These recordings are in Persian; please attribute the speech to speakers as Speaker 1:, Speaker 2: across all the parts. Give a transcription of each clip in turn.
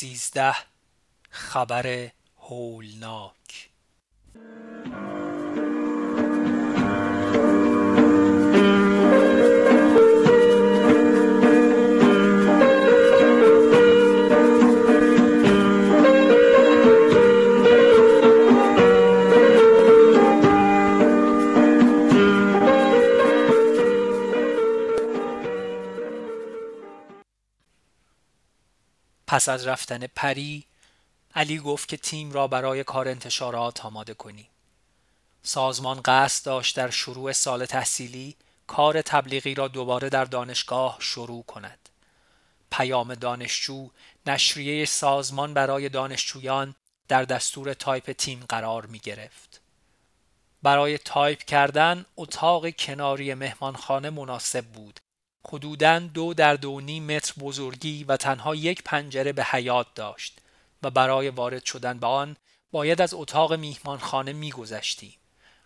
Speaker 1: سیزده. خبر هولناک. پس از رفتن پری علی گفت که تیم را برای کار انتشارات آماده کنیم. سازمان قصد داشت در شروع سال تحصیلی کار تبلیغی را دوباره در دانشگاه شروع کند. پیام دانشجو نشریه سازمان برای دانشجویان در دستور تایپ تیم قرار می گرفت. برای تایپ کردن اتاق کناری مهمانخانه مناسب بود حدوداً دو در دو نیم متر بزرگی و تنها یک پنجره به حیات داشت و برای وارد شدن به آن باید از اتاق میهمانخانه میگذشتیم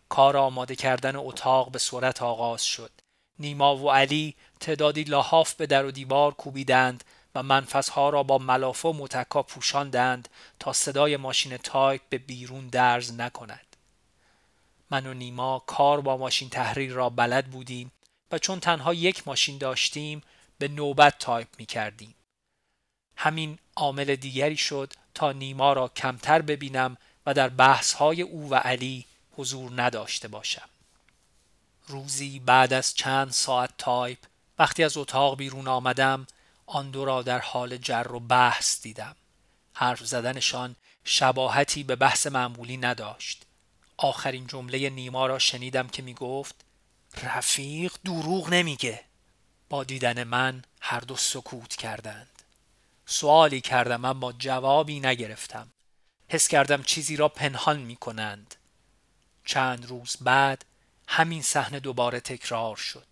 Speaker 1: کار آماده کردن اتاق به صورت آغاز شد. نیما و علی تعدادی لحاف به در و دیوار کوبیدند و منفذها را با ملافه و متکا پوشاندند تا صدای ماشین تایپ به بیرون درز نکند. من و نیما کار با ماشین تحریر را بلد بودیم چون تنها یک ماشین داشتیم به نوبت تایپ می کردیم. همین عامل دیگری شد تا نیما را کمتر ببینم و در بحث های او و علی حضور نداشته باشم. روزی بعد از چند ساعت تایپ وقتی از اتاق بیرون آمدم آن دو را در حال جر و بحث دیدم. حرف زدنشان شباهتی به بحث معمولی نداشت. آخرین جمله نیما را شنیدم که می گفت رفیق دروغ نمیگه. با دیدن من هر دو سکوت کردند. سوالی کردم اما جوابی نگرفتم. حس کردم چیزی را پنهان می کنند چند روز بعد همین صحنه دوباره تکرار شد.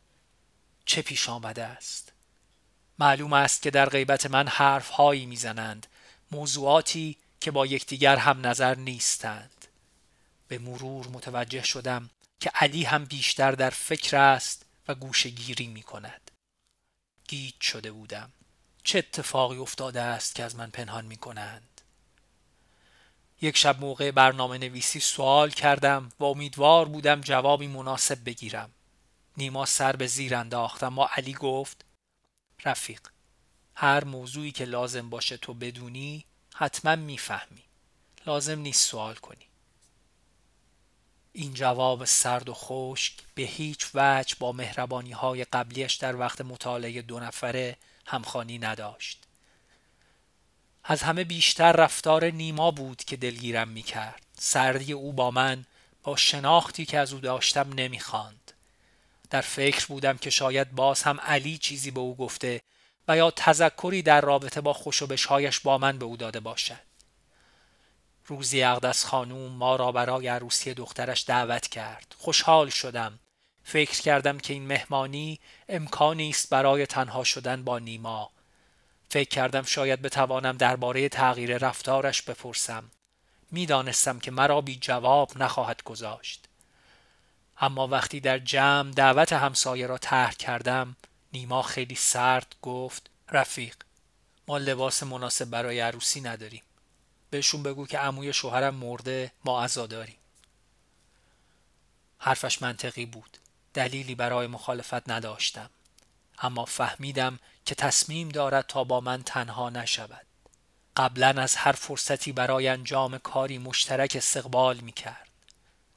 Speaker 1: چه پیش آمده است؟ معلوم است که در غیبت من حرف هایی می‌زنند. موضوعاتی که با یکدیگر هم نظر نیستند. به مرور متوجه شدم که علی هم بیشتر در فکر است و گوشه گیری می کند. گیج شده بودم. چه اتفاقی افتاده است که از من پنهان می کنند؟ یک شب موقع برنامه نویسی سوال کردم و امیدوار بودم جوابی مناسب بگیرم. نیما سر به زیر انداختم و علی گفت رفیق هر موضوعی که لازم باشه تو بدونی حتما می‌فهمی. لازم نیست سوال کنی. این جواب سرد و خشک به هیچ وجه با مهربانی های قبلیش در وقت مطالعه دو نفره همخانی نداشت. از همه بیشتر رفتار نیما بود که دلگیرم می کرد. سردی او با من با شناختی که از او داشتم نمی‌خواند. در فکر بودم که شاید باز هم علی چیزی به او گفته و یا تذکری در رابطه با خوشبشهایش با من به او داده باشد. روزی اقدس خانوم ما را برای عروسی دخترش دعوت کرد. خوشحال شدم. فکر کردم که این مهمانی امکانی است برای تنها شدن با نیما. فکر کردم شاید بتوانم درباره تغییر رفتارش بپرسم. می‌دانستم که مرا بی جواب نخواهد گذاشت. اما وقتی در جمع دعوت همسایه را طرح کردم نیما خیلی سرد گفت رفیق ما لباس مناسب برای عروسی نداریم بهشون بگو که عموی شوهرم مرده ما داریم. حرفش منطقی بود. دلیلی برای مخالفت نداشتم. اما فهمیدم که تصمیم دارد تا با من تنها نشود. قبلا از هر فرصتی برای انجام کاری مشترک استقبال می کرد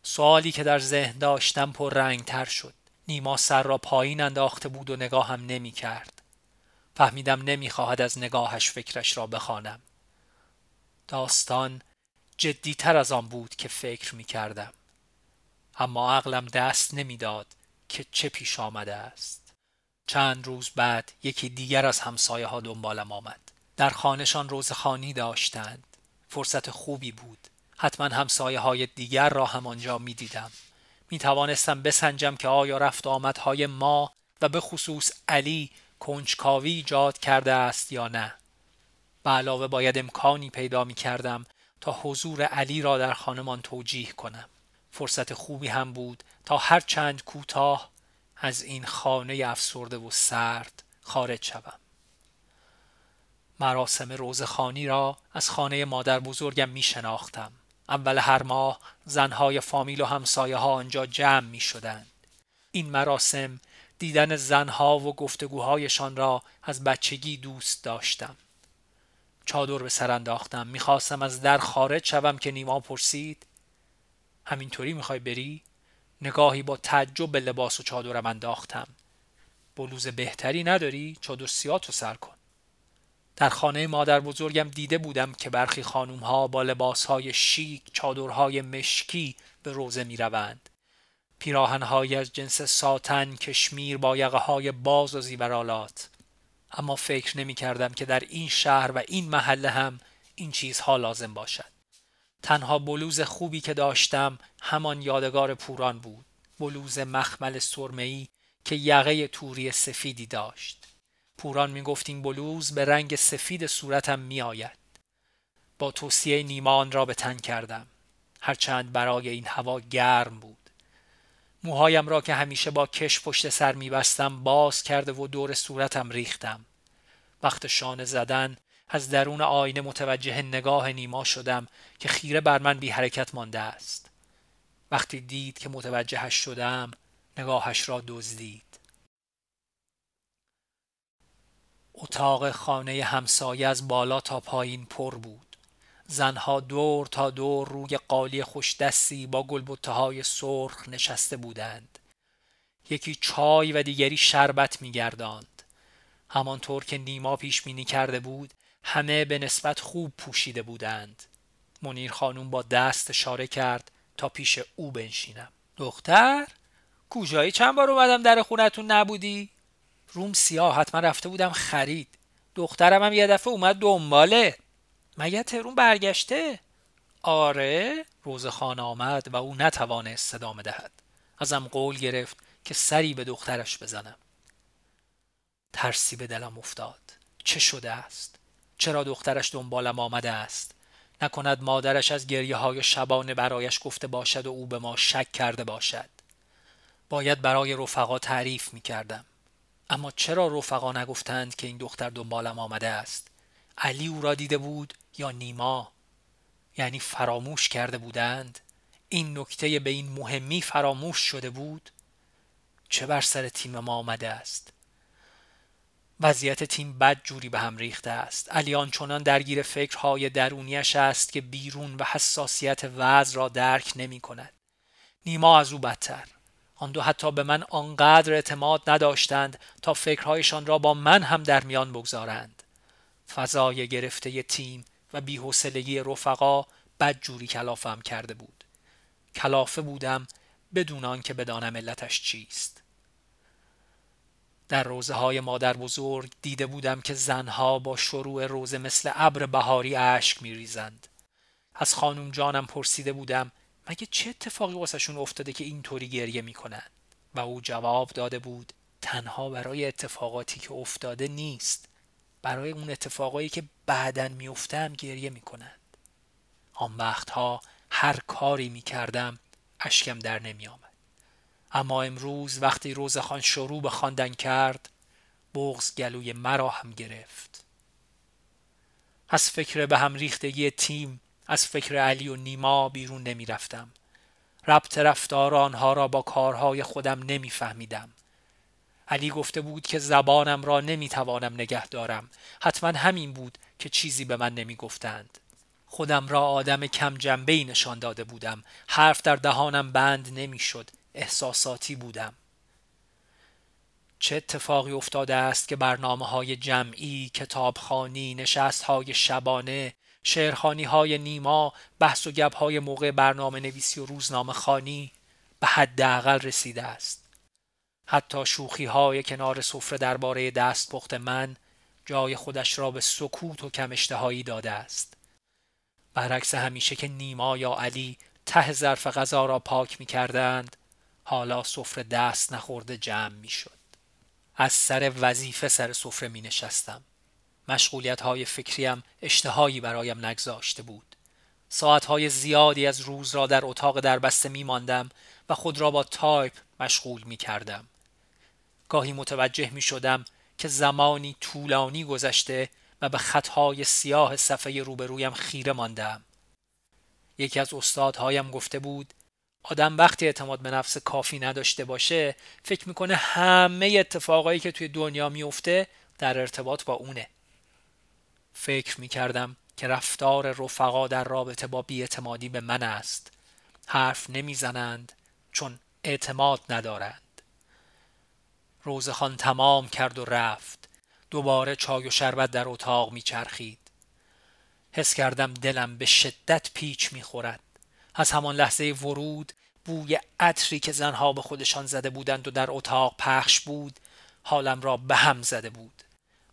Speaker 1: سوالی که در ذهن داشتم پر رنگ تر شد. نیما سر را پایین انداخته بود و نگاهم نمی کرد فهمیدم نمی خواهد از نگاهش فکرش را بخوانم. داستان جدیتر از آن بود که فکر می کردم. اما عقلم دست نمی‌داد که چه پیش آمده است. چند روز بعد یکی دیگر از همسایه ها دنبالم آمد. در خانهشان روزخانی داشتند. فرصت خوبی بود. حتما همسایه های دیگر را هم آنجا می دیدم. می توانستم بسنجم که آیا رفت آمدهای ما و به خصوص علی کنجکاوی ایجاد کرده است یا نه. به علاوه باید امکانی پیدا می کردم تا حضور علی را در خانمان توجیه کنم. فرصت خوبی هم بود تا هر چند کوتاه از این خانه افسرده و سرد خارج شوم. مراسم روزخانی را از خانه مادر بزرگم می شناختم. اول هر ماه زنهای فامیل و همسایه ها آنجا جمع می شدند. این مراسم دیدن زنها و گفتگوهایشان را از بچگی دوست داشتم. چادر به سر انداختم می‌خواستم از در خارج شوم که نیما پرسید همینطوری می‌خوای بری؟ نگاهی با تعجب به لباس و چادرم انداختم بلوز بهتری نداری؟ چادر سیاتو سر کن در خانه مادر بزرگم دیده بودم که برخی خانوم ها با لباس های شیک چادرهای مشکی به روزه می روند. پیراهنهایی از جنس ساتن کشمیر با یقه های باز و زیورالات اما فکر نمی کردم که در این شهر و این محله هم این چیزها لازم باشد. تنها بلوز خوبی که داشتم همان یادگار پوران بود. بلوز مخمل سرمه‌ای که یقه توری سفیدی داشت. پوران می گفت این بلوز به رنگ سفید صورتم می آید. با توصیه نیمان را به تن کردم. هرچند برای این هوا گرم بود. موهایم را که همیشه با کش پشت سر می بستم باز کرده و دور صورتم ریختم. وقت شانه زدن از درون آینه متوجه نگاه نیما شدم که خیره بر من بی حرکت مانده است. وقتی دید که متوجهش شدم نگاهش را دزدید. اتاق خانه همسایه از بالا تا پایین پر بود. زنها دور تا دور روی قالی خوش دستی با گلبته های سرخ نشسته بودند. یکی چای و دیگری شربت میگرداند. همانطور که نیما پیش بینی کرده بود همه به نسبت خوب پوشیده بودند. منیر خانوم با دست اشاره کرد تا پیش او بنشینم. دختر کجایی چند بار اومدم در خونتون نبودی؟ روم سیاه حتما رفته بودم خرید. دخترم هم یه دفعه اومد دنباله مگه ترون برگشته؟ آره روزخان آمد و او نتوانست صدا دهد. ازم قول گرفت که سری به دخترش بزنم. ترسی به دلم افتاد. چه شده است؟ چرا دخترش دنبالم آمده است؟ نکند مادرش از گریه های شبانه برایش گفته باشد و او به ما شک کرده باشد. باید برای رفقا تعریف می کردم اما چرا رفقا نگفتند که این دختر دنبالم آمده است؟ علی او را دیده بود یا نیما؟ یعنی فراموش کرده بودند؟ این نکته به این مهمی فراموش شده بود؟ چه بر سر تیم ما آمده است؟ وضعیت تیم بد جوری به هم ریخته است. علی آنچنان درگیر فکرهای درونیش است که بیرون و حساسیت وضع را درک نمی کند. نیما از او بدتر. آن دو حتی به من آنقدر اعتماد نداشتند تا فکرهایشان را با من هم در میان بگذارند. فضای گرفته تیم و بیحوصلگی رفقا بد جوری کلافم کرده بود. کلافه بودم بدون آنکه بدانم علتش چیست. در روزه های مادر بزرگ دیده بودم که زنها با شروع روزه مثل ابر بهاری اشک میریزند. از خانم جانم پرسیده بودم مگه چه اتفاقی واسهشون افتاده که اینطوری گریه می‌کنند و او جواب داده بود تنها برای اتفاقاتی که افتاده نیست. برای اون اتفاقایی که بعدا میافتم گریه می‌کنند آن وقتها هر کاری می‌کردم اشکم در نمیآمد اما امروز وقتی روزخان شروع به خواندن کرد بغز گلوی مرا هم گرفت از فکر به هم ریختگی تیم از فکر علی و نیما بیرون نمی رفتم. ربط رفتار آنها را با کارهای خودم نمی فهمیدم. علی گفته بود که زبانم را نمی توانم نگه دارم. حتما همین بود که چیزی به من نمی گفتند. خودم را آدم کم جنبه نشان داده بودم. حرف در دهانم بند نمی شد. احساساتی بودم. چه اتفاقی افتاده است که برنامه های جمعی، کتابخانی، نشست های شبانه، شعرخانی های نیما بحث و گپ های موقع برنامه نویسی و روزنامه خانی به حداقل رسیده است حتی شوخی های کنار سفره درباره دست پخت من جای خودش را به سکوت و کم اشتهایی داده است برعکس همیشه که نیما یا علی ته ظرف غذا را پاک می کردند حالا سفره دست نخورده جمع می شد. از سر وظیفه سر سفره می نشستم. مشغولیت های فکریم اشتهایی برایم نگذاشته بود ساعت های زیادی از روز را در اتاق در بسته می ماندم و خود را با تایپ مشغول می کردم گاهی متوجه می شدم که زمانی طولانی گذشته و به خطهای سیاه صفحه روبرویم خیره ماندم. یکی از استادهایم گفته بود آدم وقتی اعتماد به نفس کافی نداشته باشه فکر می‌کنه همه اتفاقایی که توی دنیا میفته در ارتباط با اونه. فکر می‌کردم که رفتار رفقا در رابطه با بیاعتمادی به من است. حرف نمی‌زنند چون اعتماد ندارند. روزخان تمام کرد و رفت. دوباره چای و شربت در اتاق میچرخید حس کردم دلم به شدت پیچ می‌خورد از همان لحظه ورود بوی عطری که زنها به خودشان زده بودند و در اتاق پخش بود حالم را به هم زده بود.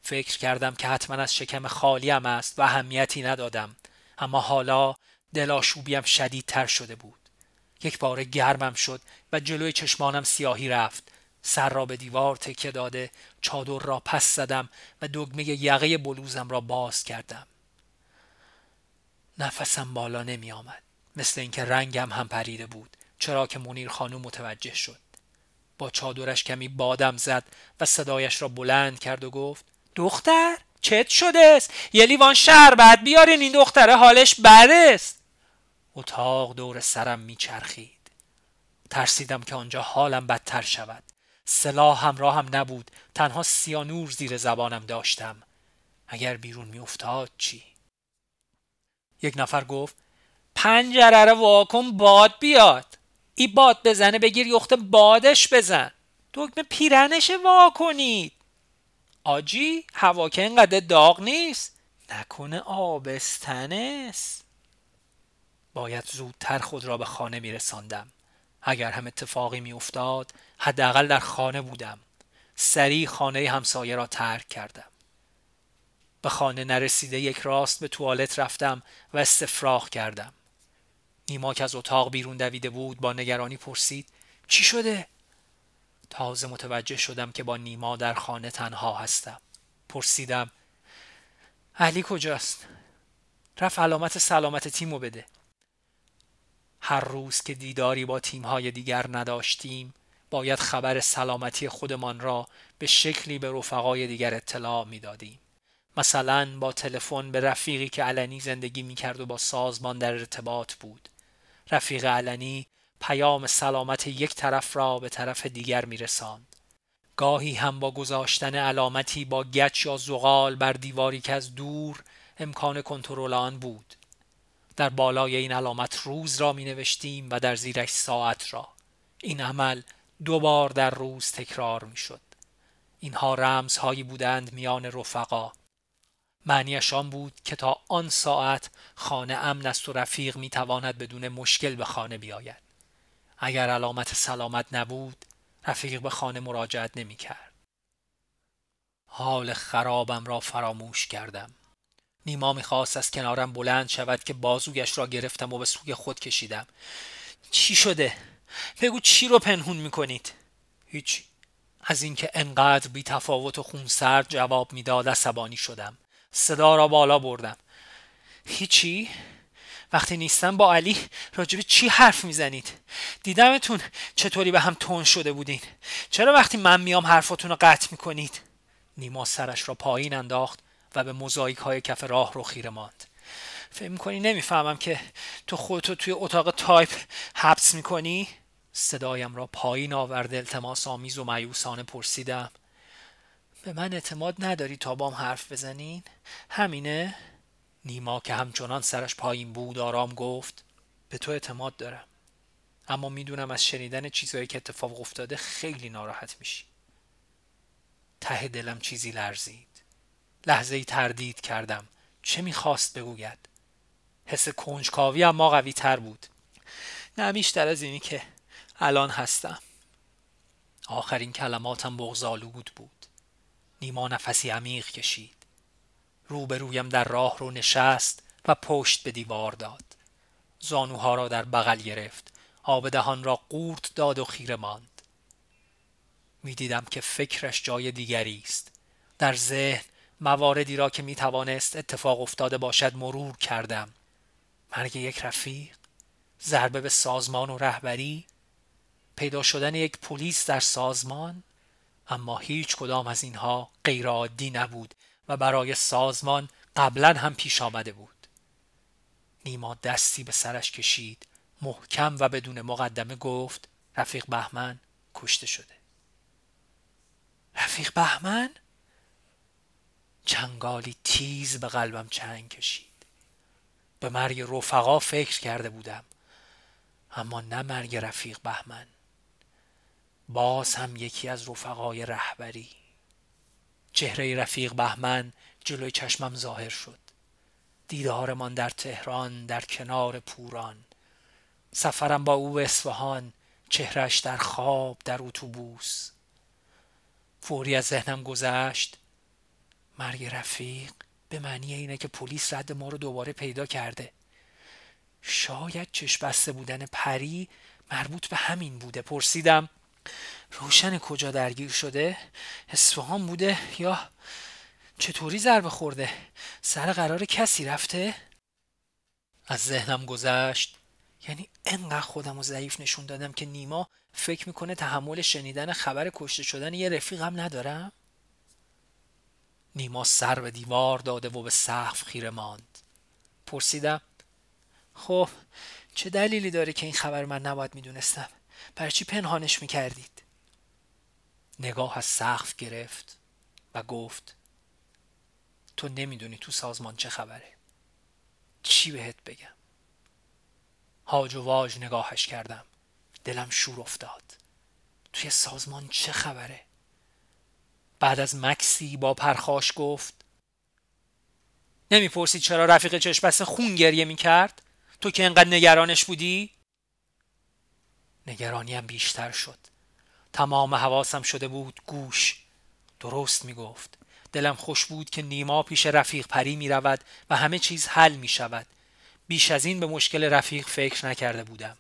Speaker 1: فکر کردم که حتما از شکم خالیم است و اهمیتی ندادم. اما حالا دلاشوبیم شدیدتر شده بود. یک بار گرمم شد و جلوی چشمانم سیاهی رفت. سر را به دیوار تکه داده چادر را پس زدم و دگمه یقه بلوزم را باز کردم. نفسم بالا نمی آمد. مثل اینکه رنگم هم پریده بود. چرا که منیر خانم متوجه شد. با چادرش کمی بادم زد و صدایش را بلند کرد و گفت دختر چت شده است یه لیوان شربت بیارین این دختره حالش بد است اتاق دور سرم میچرخید. ترسیدم که آنجا حالم بدتر شود. سلاح همراه هم نبود. تنها سیانور زیر زبانم داشتم. اگر بیرون میافتاد چی؟ یک نفر گفت پنجره رو واکن باد بیاد. ای باد بزنه بگیر یخت بادش بزن. دکمه پیرنش واکنید. آجی هوا که انقدر داغ نیست. نکنه آبستن است باید زودتر خود را به خانه میرساندم. اگر هم اتفاقی میافتاد حداقل در خانه بودم. سریع خانه همسایه را ترک کردم. به خانه نرسیده یک راست به توالت رفتم و استفراغ کردم. نیما که از اتاق بیرون دویده بود با نگرانی پرسید چی شده؟ تازه متوجه شدم که با نیما در خانه تنها هستم. پرسیدم علی کجاست؟ رفت علامت سلامت تیمو بده. هر روز که دیداری با تیمهای دیگر نداشتیم باید خبر سلامتی خودمان را به شکلی به رفقای دیگر اطلاع می‌دادیم. مثلا با تلفن به رفیقی که علنی زندگی می‌کرد و با سازمان در ارتباط بود. رفیق علنی پیام سلامت یک طرف را به طرف دیگر میرساند. گاهی هم با گذاشتن علامتی با گچ یا زغال بر دیواری که از دور امکان کنترل آن بود. در بالای این علامت روز را می نوشتیم و در زیرش ساعت را. این عمل دو بار در روز تکرار می شد اینها رمزهایی بودند میان رفقا. معنیش آن بود که تا آن ساعت خانه امن است و رفیق می تواند بدون مشکل به خانه بیاید. اگر علامت سلامت نبود رفیق به خانه مراجعت نمی کرد حال خرابم را فراموش کردم. نیما می‌خواست از کنارم بلند شود که بازویش را گرفتم و به سوی خود کشیدم. چی شده؟ بگو چی رو پنهون می‌کنید؟ هیچی از اینکه انقدر بی تفاوت و خونسرد جواب می‌داد عصبانی شدم. صدا را بالا بردم. هیچی؟ وقتی نیستم با علی راجب چی حرف می‌زنید؟ دیدمتون چطوری به هم تون شده بودین. چرا وقتی من میام حرفاتون رو قطع می‌کنید؟ نیما سرش را پایین انداخت و به موزاییک های کف راه رو خیره ماند. فکر می‌کنی نمی‌فهمم که تو خودتو توی اتاق تایپ حبس می‌کنی؟ صدایم را پایین آورده التماس آمیز و مأیوسانه پرسیدم. به من اعتماد نداری تا بام حرف بزنین؟ همینه؟ نیما که همچنان سرش پایین بود آرام گفت به تو اعتماد دارم. اما می‌دونم از شنیدن چیزهایی که اتفاق افتاده خیلی ناراحت میشی. ته دلم چیزی لرزید. لحظه ای تردید کردم. چه می‌خواست بگوید؟ حس کنجکاوی اما قوی تر بود. نه بیشتر از اینی که الان هستم. آخرین کلماتم بغزالود بود. نیما نفسی عمیق کشید. روبرویم در راه رو نشست و پشت به دیوار داد. زانوها را در بغل گرفت. آب دهان را قورت داد و خیره ماند. می‌دیدم که فکرش جای دیگری است. در ذهن مواردی را که می توانست اتفاق افتاده باشد مرور کردم. مرگ یک رفیق ضربه به سازمان و رهبری پیدا شدن یک پلیس در سازمان اما هیچ کدام از اینها غیرعادی نبود و برای سازمان قبلا هم پیش آمده بود. نیما دستی به سرش کشید محکم و بدون مقدمه گفت رفیق بهمن کشته شده. رفیق بهمن؟ چنگالی تیز به قلبم چنگ کشید. به مرگ رفقا فکر کرده بودم اما نه مرگ رفیق بهمن. باز هم یکی از رفقای رهبری. چهره رفیق بهمن جلوی چشمم ظاهر شد. دیدارمان در تهران در کنار پوران. سفرم با او به اصفهان چهرش در خواب در اتوبوس. فوری از ذهنم گذشت. مرگ رفیق به معنی اینه که پلیس رد ما رو دوباره پیدا کرده. شاید چشم بسته بودن پری مربوط به همین بوده. پرسیدم روشن کجا درگیر شده؟ اصفهان بوده یا چطوری ضربه خورده؟ سر قرار کسی رفته؟ از ذهنم گذشت. یعنی انقدر خودم رو ضعیف نشون دادم که نیما فکر می‌کنه تحمل شنیدن خبر کشته شدن یه رفیقم ندارم. نیما سر به دیوار داده و به سقف خیره ماند. پرسیدم خب چه دلیلی داره که این خبر من نباید می‌دونستم؟ برای پنهانش می‌کردید؟ نگاه از سقف گرفت و گفت تو نمی‌دونی تو سازمان چه خبره. چی بهت بگم؟ هاج و واج نگاهش کردم. دلم شور افتاد. توی سازمان چه خبره؟ بعد از مکسی با پرخاش گفت نمی‌پرسی چرا رفیق چشپس خون گریه می‌کرد؟ تو که انقدر نگرانش بودی؟ نگرانیم بیشتر شد. تمام حواسم شده بود گوش. درست می‌گفت. دلم خوش بود که نیما پیش رفیق پری می رود و همه چیز حل می شود بیش از این به مشکل رفیق فکر نکرده بودم.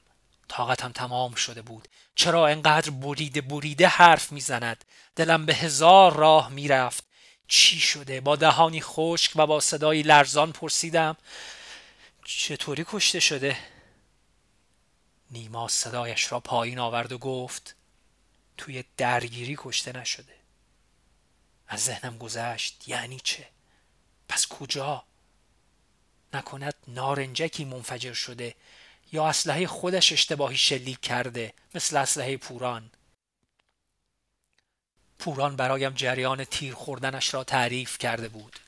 Speaker 1: طاقتم تمام شده بود. چرا انقدر بریده بریده حرف می‌زند؟ دلم به هزار راه می‌رفت. چی شده؟ با دهانی خشک و با صدایی لرزان پرسیدم چطوری کشته شده؟ نیما صدایش را پایین آورد و گفت توی درگیری کشته نشده. از ذهنم گذشت یعنی چه؟ پس کجا؟ نکند نارنجکی منفجر شده یا اسلحه خودش اشتباهی شلیک کرده مثل اسلحه پوران؟ پوران برایم جریان تیر خوردنش را تعریف کرده بود.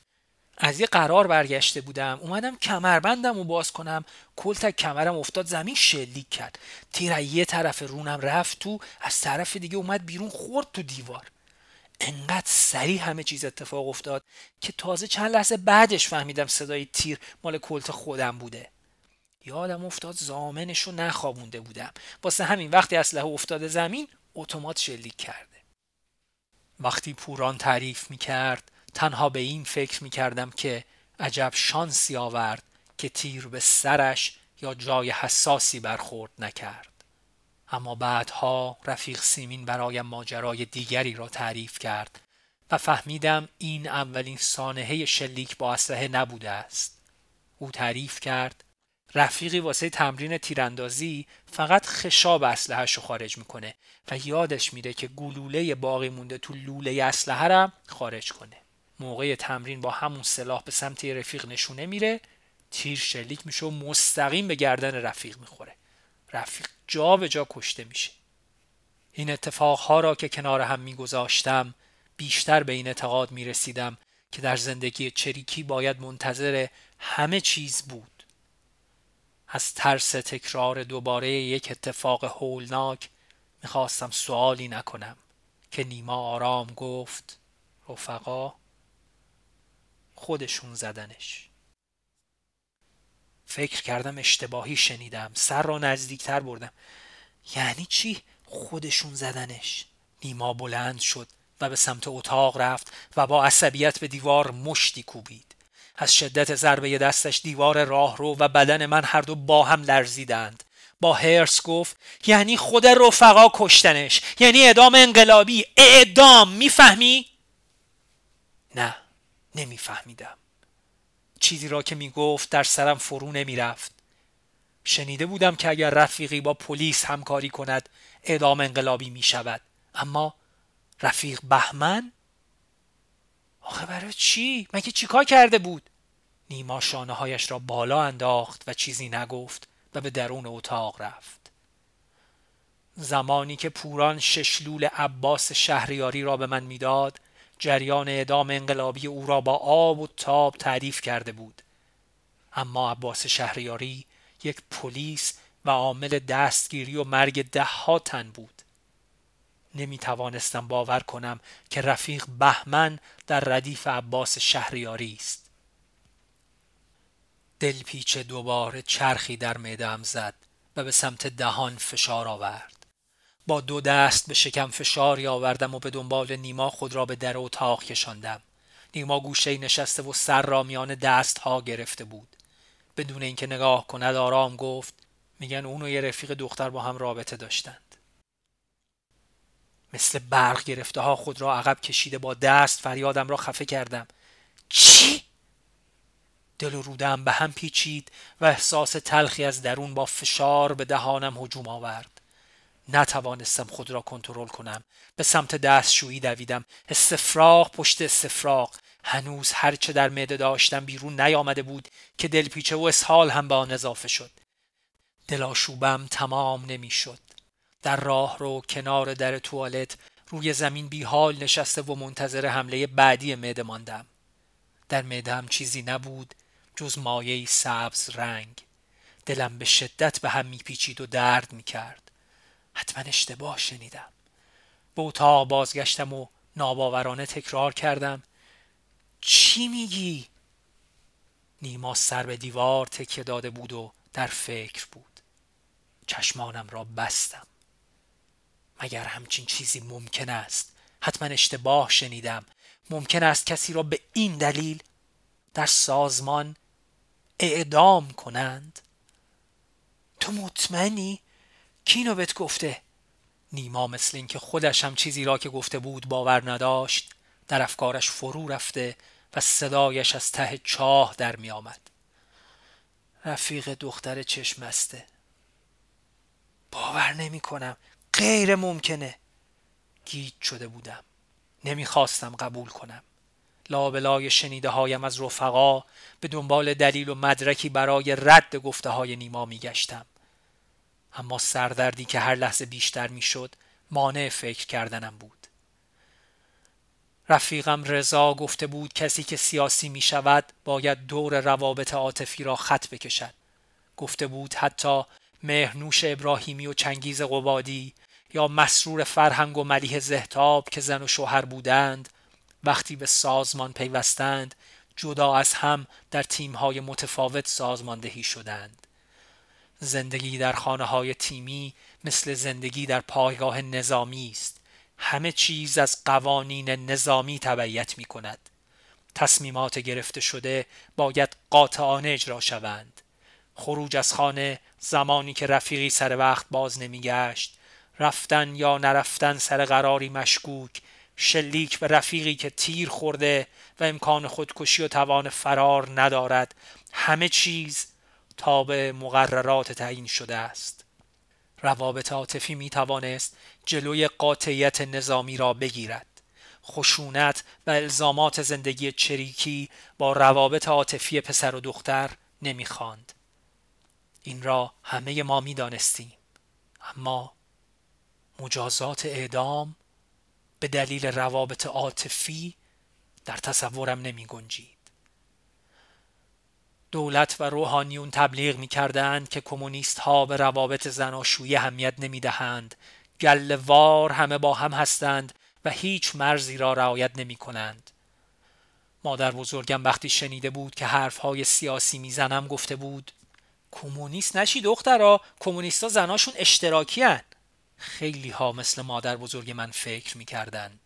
Speaker 1: از یه قرار برگشته بودم. اومدم کمربندم و باز کنم. کلتک کمرم افتاد زمین شلیک کرد. تیر یه طرف رونم رفت تو از طرف دیگه اومد بیرون خورد تو دیوار. انقدر سریع همه چیز اتفاق افتاد که تازه چند لحظه بعدش فهمیدم صدای تیر مال کلت خودم بوده. یادم افتاد زامنش رو نخوابونده بودم. واسه همین وقتی اسلحه افتاده زمین اتومات شلیک کرده. وقتی پوران تعریف می کرد تنها به این فکر می کردم که عجب شانسی آورد که تیر به سرش یا جای حساسی برخورد نکرد. اما بعدها رفیق سیمین برایم ماجرای دیگری را تعریف کرد و فهمیدم این اولین سانحه شلیک با اسلحه نبوده است. او تعریف کرد رفیقی واسه تمرین تیراندازی فقط خشاب اسلحهش رو خارج می‌کنه و یادش میره که گلوله باقی مونده تو لوله اسلحه را خارج کنه. موقع تمرین با همون سلاح به سمت رفیق نشونه میره تیر شلیک میشه و مستقیم به گردن رفیق می‌خوره. رفیق جا به جا کشته میشه. این اتفاقها را که کنار هم میگذاشتم بیشتر به این اعتقاد می‌رسیدم که در زندگی چریکی باید منتظر همه چیز بود. از ترس تکرار دوباره یک اتفاق هولناک می‌خواستم سوالی نکنم که نیما آرام گفت رفقا خودشون زدنش. فکر کردم اشتباهی شنیدم سر را نزدیکتر بردم. یعنی چی؟ خودشون زدنش. نیما بلند شد و به سمت اتاق رفت و با عصبیت به دیوار مشتی کوبید. از شدت ضربه دستش دیوار راه رو و بدن من هر دو با هم لرزیدند. با هرس گفت یعنی خود رفقا کشتنش یعنی اعدام انقلابی. اعدام می‌فهمی؟ نه. نمیفهمیدم. چیزی را که می‌گفت در سرم فرو نمی‌رفت. شنیده بودم که اگر رفیقی با پلیس همکاری کند اعدام انقلابی می شود اما رفیق بهمن؟ آخه برای چی؟ مگه چیکار کرده بود؟ نیما شانه هایش را بالا انداخت و چیزی نگفت و به درون اتاق رفت. زمانی که پوران ششلول عباس شهریاری را به من می‌داد جریان اعدام انقلابی او را با آب و تاب تعریف کرده بود. اما عباس شهریاری یک پلیس و عامل دستگیری و مرگ ده تن بود. نمی توانستم باور کنم که رفیق بهمن در ردیف عباس شهریاری است. دلپیچه دوباره چرخی در معدهام زد و به سمت دهان فشار آورد. با دو دست به شکم فشاری آوردم و به دنبال نیما خود را به در اتاق کشاندم. نیما گوشه نشسته و سر را میان دست ها گرفته بود. بدون اینکه نگاه کند آرام گفت میگن اون و یه رفیق دختر با هم رابطه داشتند. مثل برق گرفته ها خود را عقب کشیده با دست فریادم را خفه کردم. چی؟ دل و رودم به هم پیچید و احساس تلخی از درون با فشار به دهانم هجوم آورد. نتوانستم خود را کنترل کنم. به سمت دستشویی دویدم. استفراغ پشت استفراغ. هنوز هرچه در معده داشتم بیرون نیامده بود که دلپیچه و اسهال هم به آن اضافه شد. دلاشوبم تمام نمی‌شد. در راه رو کنار در توالت روی زمین بی حال نشسته و منتظر حمله بعدی معده ماندم. در معدم چیزی نبود جز مایه سبز رنگ. دلم به شدت به هم میپیچید و درد می‌کرد. حتما اشتباه شنیدم. به اتاق بازگشتم و ناباورانه تکرار کردم. چی میگی؟ نیما سر به دیوار تکیه داده بود و در فکر بود. چشمانم را بستم. مگر همچین چیزی ممکن است؟ حتما اشتباه شنیدم. ممکن است کسی را به این دلیل در سازمان اعدام کنند؟ تو مطمئنی؟ کینو بهت گفته. نیما مثل اینکه خودش هم چیزی را که گفته بود باور نداشت در افکارش فرو رفته و صدایش از ته چاه در می آمد. رفیق دختر چشمسته باور نمی کنم. غیر ممکنه. گیج شده بودم. نمی‌خواستم قبول کنم. لابلای شنیده هایم از رفقا به دنبال دلیل و مدرکی برای رد گفته های نیما می گشتم. اما سردردی که هر لحظه بیشتر می شد مانع فکر کردنم بود. رفیقم رضا گفته بود کسی که سیاسی می شود باید دور روابط عاطفی را خط بکشد. گفته بود حتی مهرنوش ابراهیمی و چنگیز قبادی یا مسرور فرهنگ و ملیح زهتاب که زن و شوهر بودند وقتی به سازمان پیوستند جدا از هم در تیمهای متفاوت سازماندهی شدند زندگی در خانه های تیمی مثل زندگی در پایگاه نظامی است. همه چیز از قوانین نظامی تبعیت می کند تصمیمات گرفته شده باید قاطعانه اجرا شوند. خروج از خانه زمانی که رفیقی سر وقت باز نمیگشت رفتن یا نرفتن سر قراری مشکوک شلیک به رفیقی که تیر خورده و امکان خودکشی و توان فرار ندارد همه چیز تا به مقررات تعیین شده است. روابط عاطفی می توانست جلوی قاطعیت نظامی را بگیرد. خشونت و الزامات زندگی چریکی با روابط عاطفی پسر و دختر نمی‌خواند این را همه ما می دانستیم. اما مجازات اعدام به دلیل روابط عاطفی در تصورم نمی گنجید. دولت و روحانیون تبلیغ می کردند که کمونیست ها به روابط زناشویی همیت نمی دهند گلوار همه با هم هستند و هیچ مرزی را رعایت نمی کنند مادر بزرگم وقتی شنیده بود که حرفهای سیاسی می‌زنم گفته بود کمونیست نشی دخترا کمونیستا زناشون اشتراکی هن. خیلی ها مثل مادر بزرگ من فکر می کردند.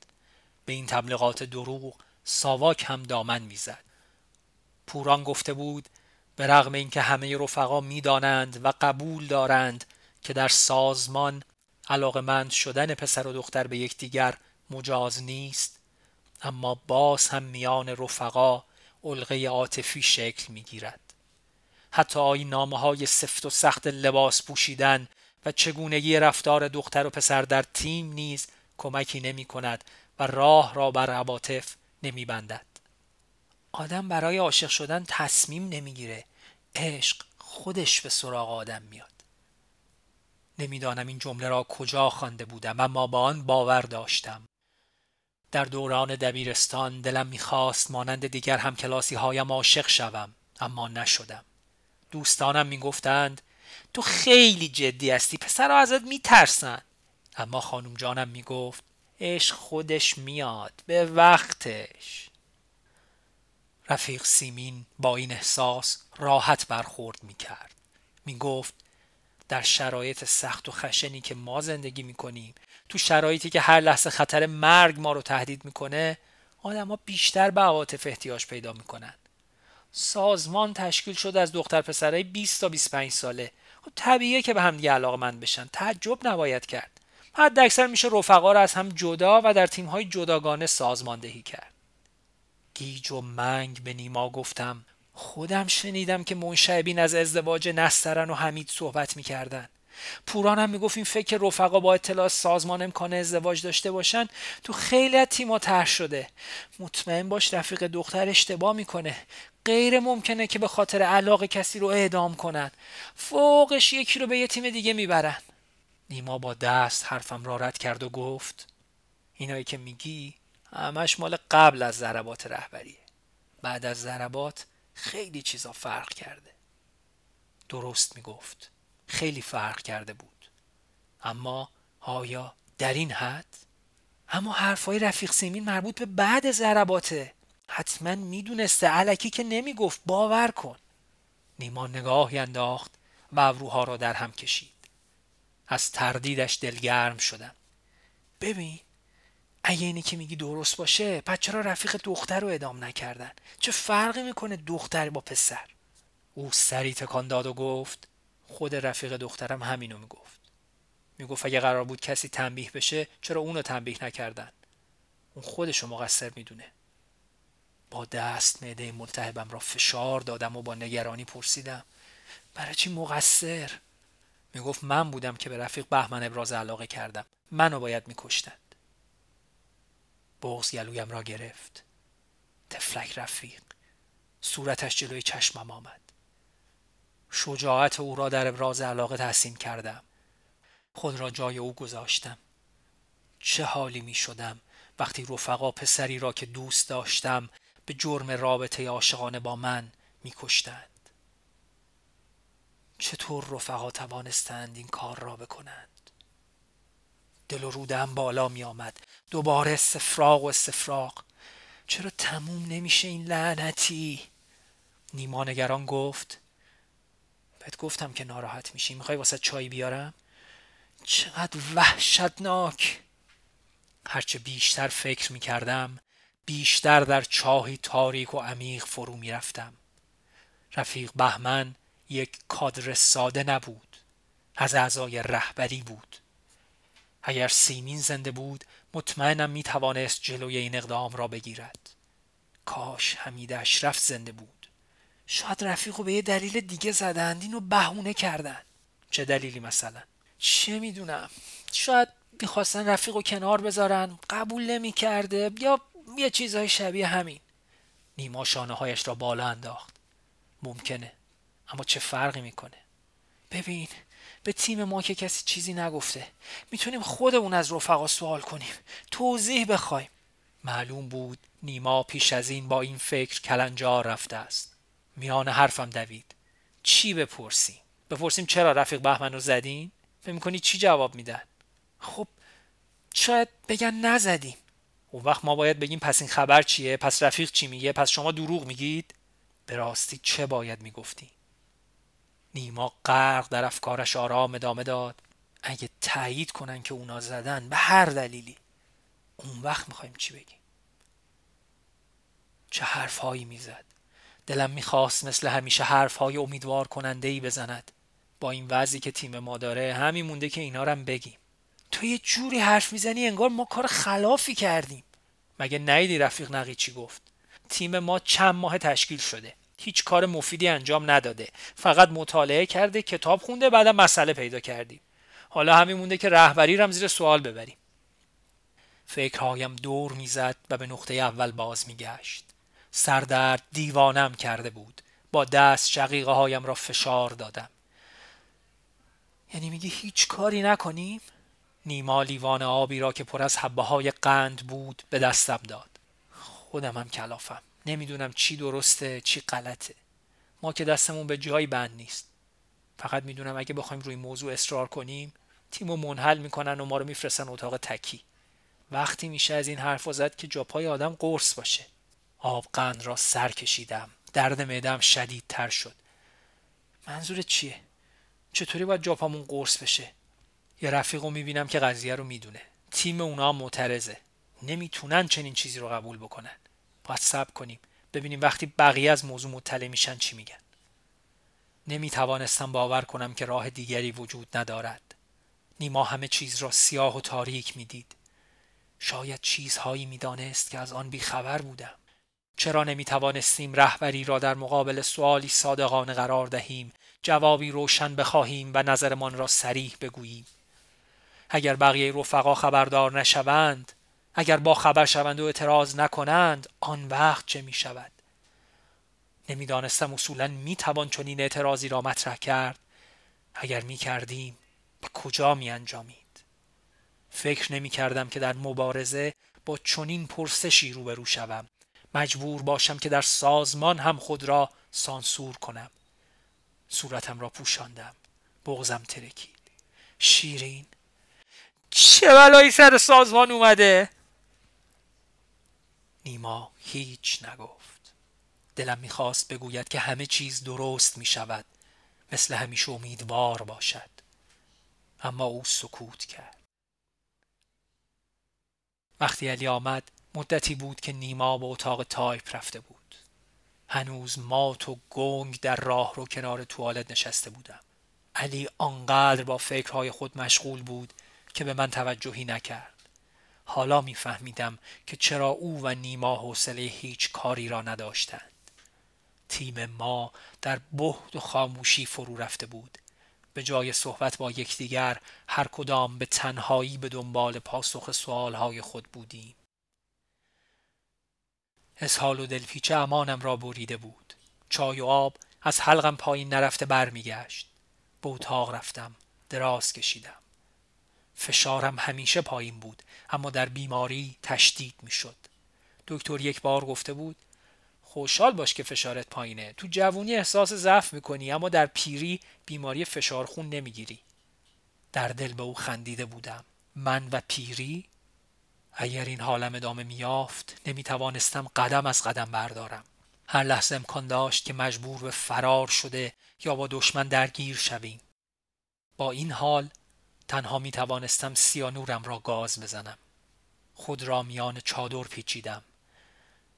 Speaker 1: به این تبلیغات دروغ ساواک هم دامن می‌زد. پوران گفته بود به رغم اینکه همه رفقا می‌دانند و قبول دارند که در سازمان علاقمند شدن پسر و دختر به یکدیگر مجاز نیست اما باز هم میان رفقا علقه عاطفی شکل می‌گیرد حتی آین نامه های سفت و سخت لباس پوشیدن و چگونگی رفتار دختر و پسر در تیم نیز کمکی نمی کند و راه را بر عواطف نمی بندد. آدم برای عاشق شدن تصمیم نمی‌گیره عشق خودش به سراغ آدم میاد. نمی‌دانم این جمله را کجا خوانده بودم اما با آن باور داشتم. در دوران دبیرستان دلم می‌خواست مانند دیگر همکلاسی هایم عاشق شوم اما نشدم. دوستانم می‌گفتند تو خیلی جدی هستی پسرها ازت میترسن. اما خانم جانم می‌گفت عشق خودش میاد به وقتش. رفیق سیمین با این احساس راحت برخورد می‌کرد. می‌گفت در شرایط سخت و خشنی که ما زندگی می‌کنیم تو شرایطی که هر لحظه خطر مرگ ما رو تهدید می‌کنه آدما بیشتر به عواطف احتیاج پیدا می‌کنن. سازمان تشکیل شده از دختر پسرای 20 تا 25 ساله. خب طبیعیه که به هم دیگه علاقه من بشن. تعجب نباید کرد. حد اکثر میشه رفقا رو از هم جدا و در تیمهای جداگانه سازماندهی کرد. گیج و منگ به نیما گفتم خودم شنیدم که منشعبین از ازدواج نسترن و حمید صحبت می‌کردن. پوران هم می‌گفت این فکر رفقا با اطلاع سازمان امکان ازدواج داشته باشن تو خیلی از تیما طرح شده. مطمئن باش رفیق دختر اشتباه می‌کنه. غیر ممکنه که به خاطر علاقه کسی رو اعدام کنن. فوقش یکی رو به یه تیم دیگه می‌برن. نیما با دست حرفم را رد کرد و گفت اینایی که میگی همش مال قبل از ضربات رهبریه بعد از ضربات خیلی چیزا فرق کرده. درست می‌گفت. خیلی فرق کرده بود. اما آیا در این حد؟ اما حرفای رفیق سیمین مربوط به بعد ضرباته. حتما می‌دونسته. علکی که نمی‌گفت. باور کن. نیما نگاهی انداخت و ابروها را در هم کشید. از تردیدش دلگرم شدم ببین اگه اینی که میگی درست باشه پس چرا رفیق دختر رو ادام نکردن؟ چه فرقی می‌کنه دختر با پسر؟ او سری تکان داد و گفت خود رفیق دخترم همینو می‌گفت. می‌گفت اگه قرار بود کسی تنبیه بشه چرا اونو تنبیه نکردن؟ اون خودشو مقصر می‌دونه. با دست معده ملتهبم را فشار دادم و با نگرانی پرسیدم برای چی مقصر؟ می‌گفت من بودم که به رفیق بهمن ابراز علاقه کردم. منو باید میکشتند بغز گلویم را گرفت. تفلک رفیق. صورتش جلوی چشمم آمد. شجاعت او را در ابراز علاقه تحسین کردم. خود را جای او گذاشتم. چه حالی می شدم وقتی رفقا پسری را که دوست داشتم به جرم رابطه عاشقانه با من می کشتند. چطور رفقا توانستند این کار را بکنند؟ دل و رودم بالا می آمد دوباره استفراغ و استفراغ. چرا تموم نمیشه این لعنتی؟ نیما نگران گفت. بهت گفتم که ناراحت میشی. می‌خوای واسه چای بیارم؟ چقدر وحشتناک! هرچه بیشتر فکر می‌کردم بیشتر در چاهی تاریک و عمیق فرو می‌رفتم. رفیق بهمن یک کادر ساده نبود. از اعضای رهبری بود. اگر سیمین زنده بود مطمئنم می توانست جلوی این اقدام را بگیرد. کاش حمید اشرف زنده بود. شاید رفیق به یه دلیل دیگه زدند اینو بهونه کردن چه دلیلی مثلا؟ چه می‌دونم. شاید می‌خواستن رفیق رو کنار بذارن قبول نمی‌کرده یا یه چیزهای شبیه همین. نیما شانه هایش را بالا انداخت. ممکنه. اما چه فرقی می‌کنه؟ ببین به تیم ما که کسی چیزی نگفته. می‌تونیم خودمون از رفقا سوال کنیم. توضیح بخوایم. معلوم بود نیما پیش از این با این فکر کلنجار رفته است. میان حرفم دوید. چی بپرسیم؟ بپرسیم چرا رفیق بهمن رو زدین؟ فکر می‌کنی چی جواب میدن؟ خب شاید بگن نزدیم. اون وقت ما باید بگیم پس این خبر چیه؟ پس رفیق چی میگه؟ پس شما دروغ میگید؟ به راستی چه باید می‌گفتی؟ نیما غرق در افکارش آرام ادامه داد. اگه تایید کنن که اونا زدن به هر دلیلی. اون وقت می‌خوایم چی بگیم؟ چه حرفهایی می‌زد؟ دلم می‌خواست مثل همیشه حرفهای امیدوار کننده ای بزند. با این وضعی که تیم ما داره همین مونده که اینا رم بگیم. تو یه جوری حرف می‌زنی انگار ما کار خلافی کردیم. مگه نیدی رفیق نقی چی گفت؟ تیم ما چند ماه تشکیل شده. هیچ کار مفیدی انجام نداده. فقط مطالعه کرده کتاب خونده بعدم مسئله پیدا کردیم حالا همین مونده که رهبری رم زیر سوال ببریم فکرهایم دور می‌زد و به نقطه اول باز میگشت. سردرد دیوانم کرده بود. با دست شقیقه هایم را فشار دادم. یعنی میگی هیچ کاری نکنیم؟ نیما لیوان آبی را که پر از حبه های قند بود به دستم داد. هم کلافم. نمی‌دونم چی درسته چی غلطه. ما که دستمون به جایی بند نیست. فقط می‌دونم اگه بخوایم روی موضوع اصرار کنیم تیمو منحل می‌کنن و ما رو میفرستن اتاق تکی. وقتی میشه از این حرف زد که جاپای آدم قرص باشه. آب قند را سر کشیدم. درد معدم شدیدتر شد. منظور چیه؟ چطوری باید جاپامون قرص بشه؟ یه رفیق رو می‌بینم که قضیه رو می‌دونه. تیم اونا معترضه. نمی‌تونن چنین چیزی رو قبول بکنن. باید صبر کنیم. ببینیم وقتی بقیه از موضوع مطلع میشن چی میگن. نمی‌توانستم باور کنم که راه دیگری وجود ندارد. نیما همه چیز را سیاه و تاریک می‌دید. شاید چیزهایی می‌دانست که از آن بیخبر بودم. چرا نمی‌توانستیم رهبری را در مقابل سوالی صادقانه قرار دهیم جوابی روشن بخواهیم و نظرمان را سریح بگوییم؟ اگر بقیه رفقا خبردار نشوند اگر با خبر شوند و اعتراض نکنند آن وقت چه می شود نمی‌دانستم اصولا می توان چنین اعتراضی را مطرح کرد. اگر می کردیم به کجا می انجامید فکر نمی کردم که در مبارزه با چنین پرسشی روبرو شوم. مجبور باشم که در سازمان هم خود را سانسور کنم. صورتم را پوشاندم. بغزم ترکید. شیرین چه بلایی سر سازمان اومده؟ نیما هیچ نگفت. دلم می‌خواست بگوید که همه چیز درست می‌شود. مثل همیشه امیدوار باشد. اما او سکوت کرد. وقتی علی آمد مدتی بود که نیما به اتاق تایپ رفته بود. هنوز مات و گنگ در راه رو کنار توالت نشسته بودم. علی آنقدر با فکرهای خود مشغول بود که به من توجهی نکرد. حالا میفهمیدم که چرا او و نیما حوصله هیچ کاری را نداشتند. تیم ما در بهد و خاموشی فرو رفته بود. به جای صحبت با یکدیگر هر کدام به تنهایی به دنبال پاسخ سوالهای خود بودیم. اسحال و دلپیچه امانم را بریده بود. چای و آب از حلقم پایین نرفته برمیگشت. به اتاق رفتم. دراز کشیدم. فشارم همیشه پایین بود اما در بیماری تشدید می‌شد. دکتر یک بار گفته بود خوشحال باش که فشارت پایینه. تو جوونی احساس ضعف می‌کنی اما در پیری بیماری فشار خون نمی‌گیری. در دل به او خندیده بودم. من و پیری؟ اگر این حالم ادامه میافت نمی‌توانستم قدم از قدم بردارم. هر لحظه امکان داشت که مجبور به فرار شده یا با دشمن درگیر شویم. با این حال تنها می توانستم سیانورم را گاز بزنم. خود را میان چادر پیچیدم.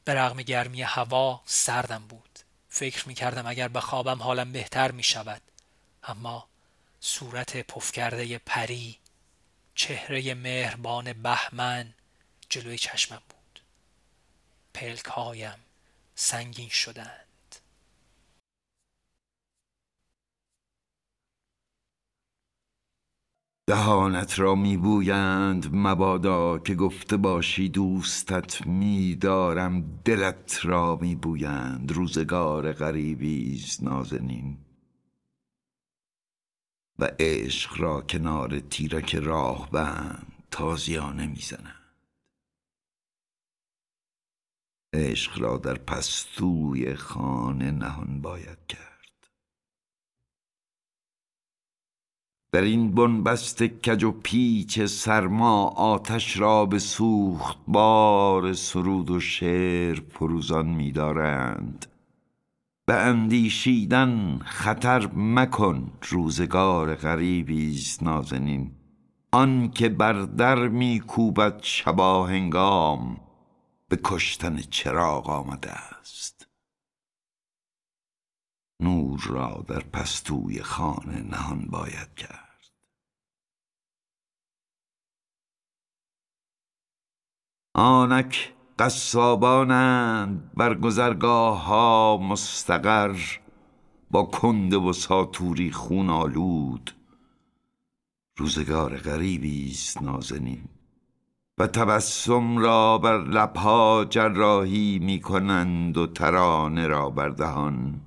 Speaker 1: به رغم گرمی هوا سردم بود. فکر می کردم اگر بخوابم حالم بهتر می شود اما صورت پف کرده پری چهره مهربان بهمن جلوی چشمم بود. پلک هایم سنگین شدند.
Speaker 2: دهانت را میبویند. مبادا که گفته باشی دوستت میدارم. دلت را میبویند. روزگار غریبی نازنین. و عشق را کنار تیرک راه بند تازیانه می‌زنند. عشق را در پستوی خانه نهان باید کرد. در این بنبست کج و پیچ سرما آتش را به سوخت بار سرود و شعر فروزان می‌دارند به اندیشیدن خطر مکن روزگار غریبی است نازنین. آن که بر در میکوبد شبا هنگام به کشتن چراغ آمده است. نور را در پستوی خانه نهان باید کرد. آنک قصابانند بر گذرگاه ها مستقر با کنده و ساتوری خون آلود روزگار غریبی است نازنین. و تبسم را بر لبها جراحی می کنند و ترانه را بر دهان.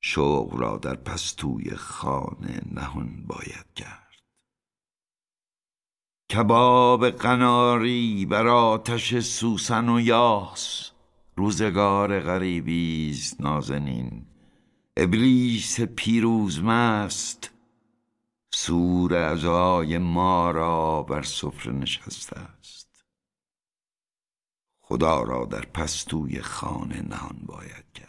Speaker 2: شوق را در پستوی خانه نهان باید کرد. کباب قناری بر آتش سوسن و یاس روزگار غریبی است نازنین. ابلیس پیروز مست سور ازای ما را بر سفره نشسته است. خدا را در پستوی خانه نهان باید کرد.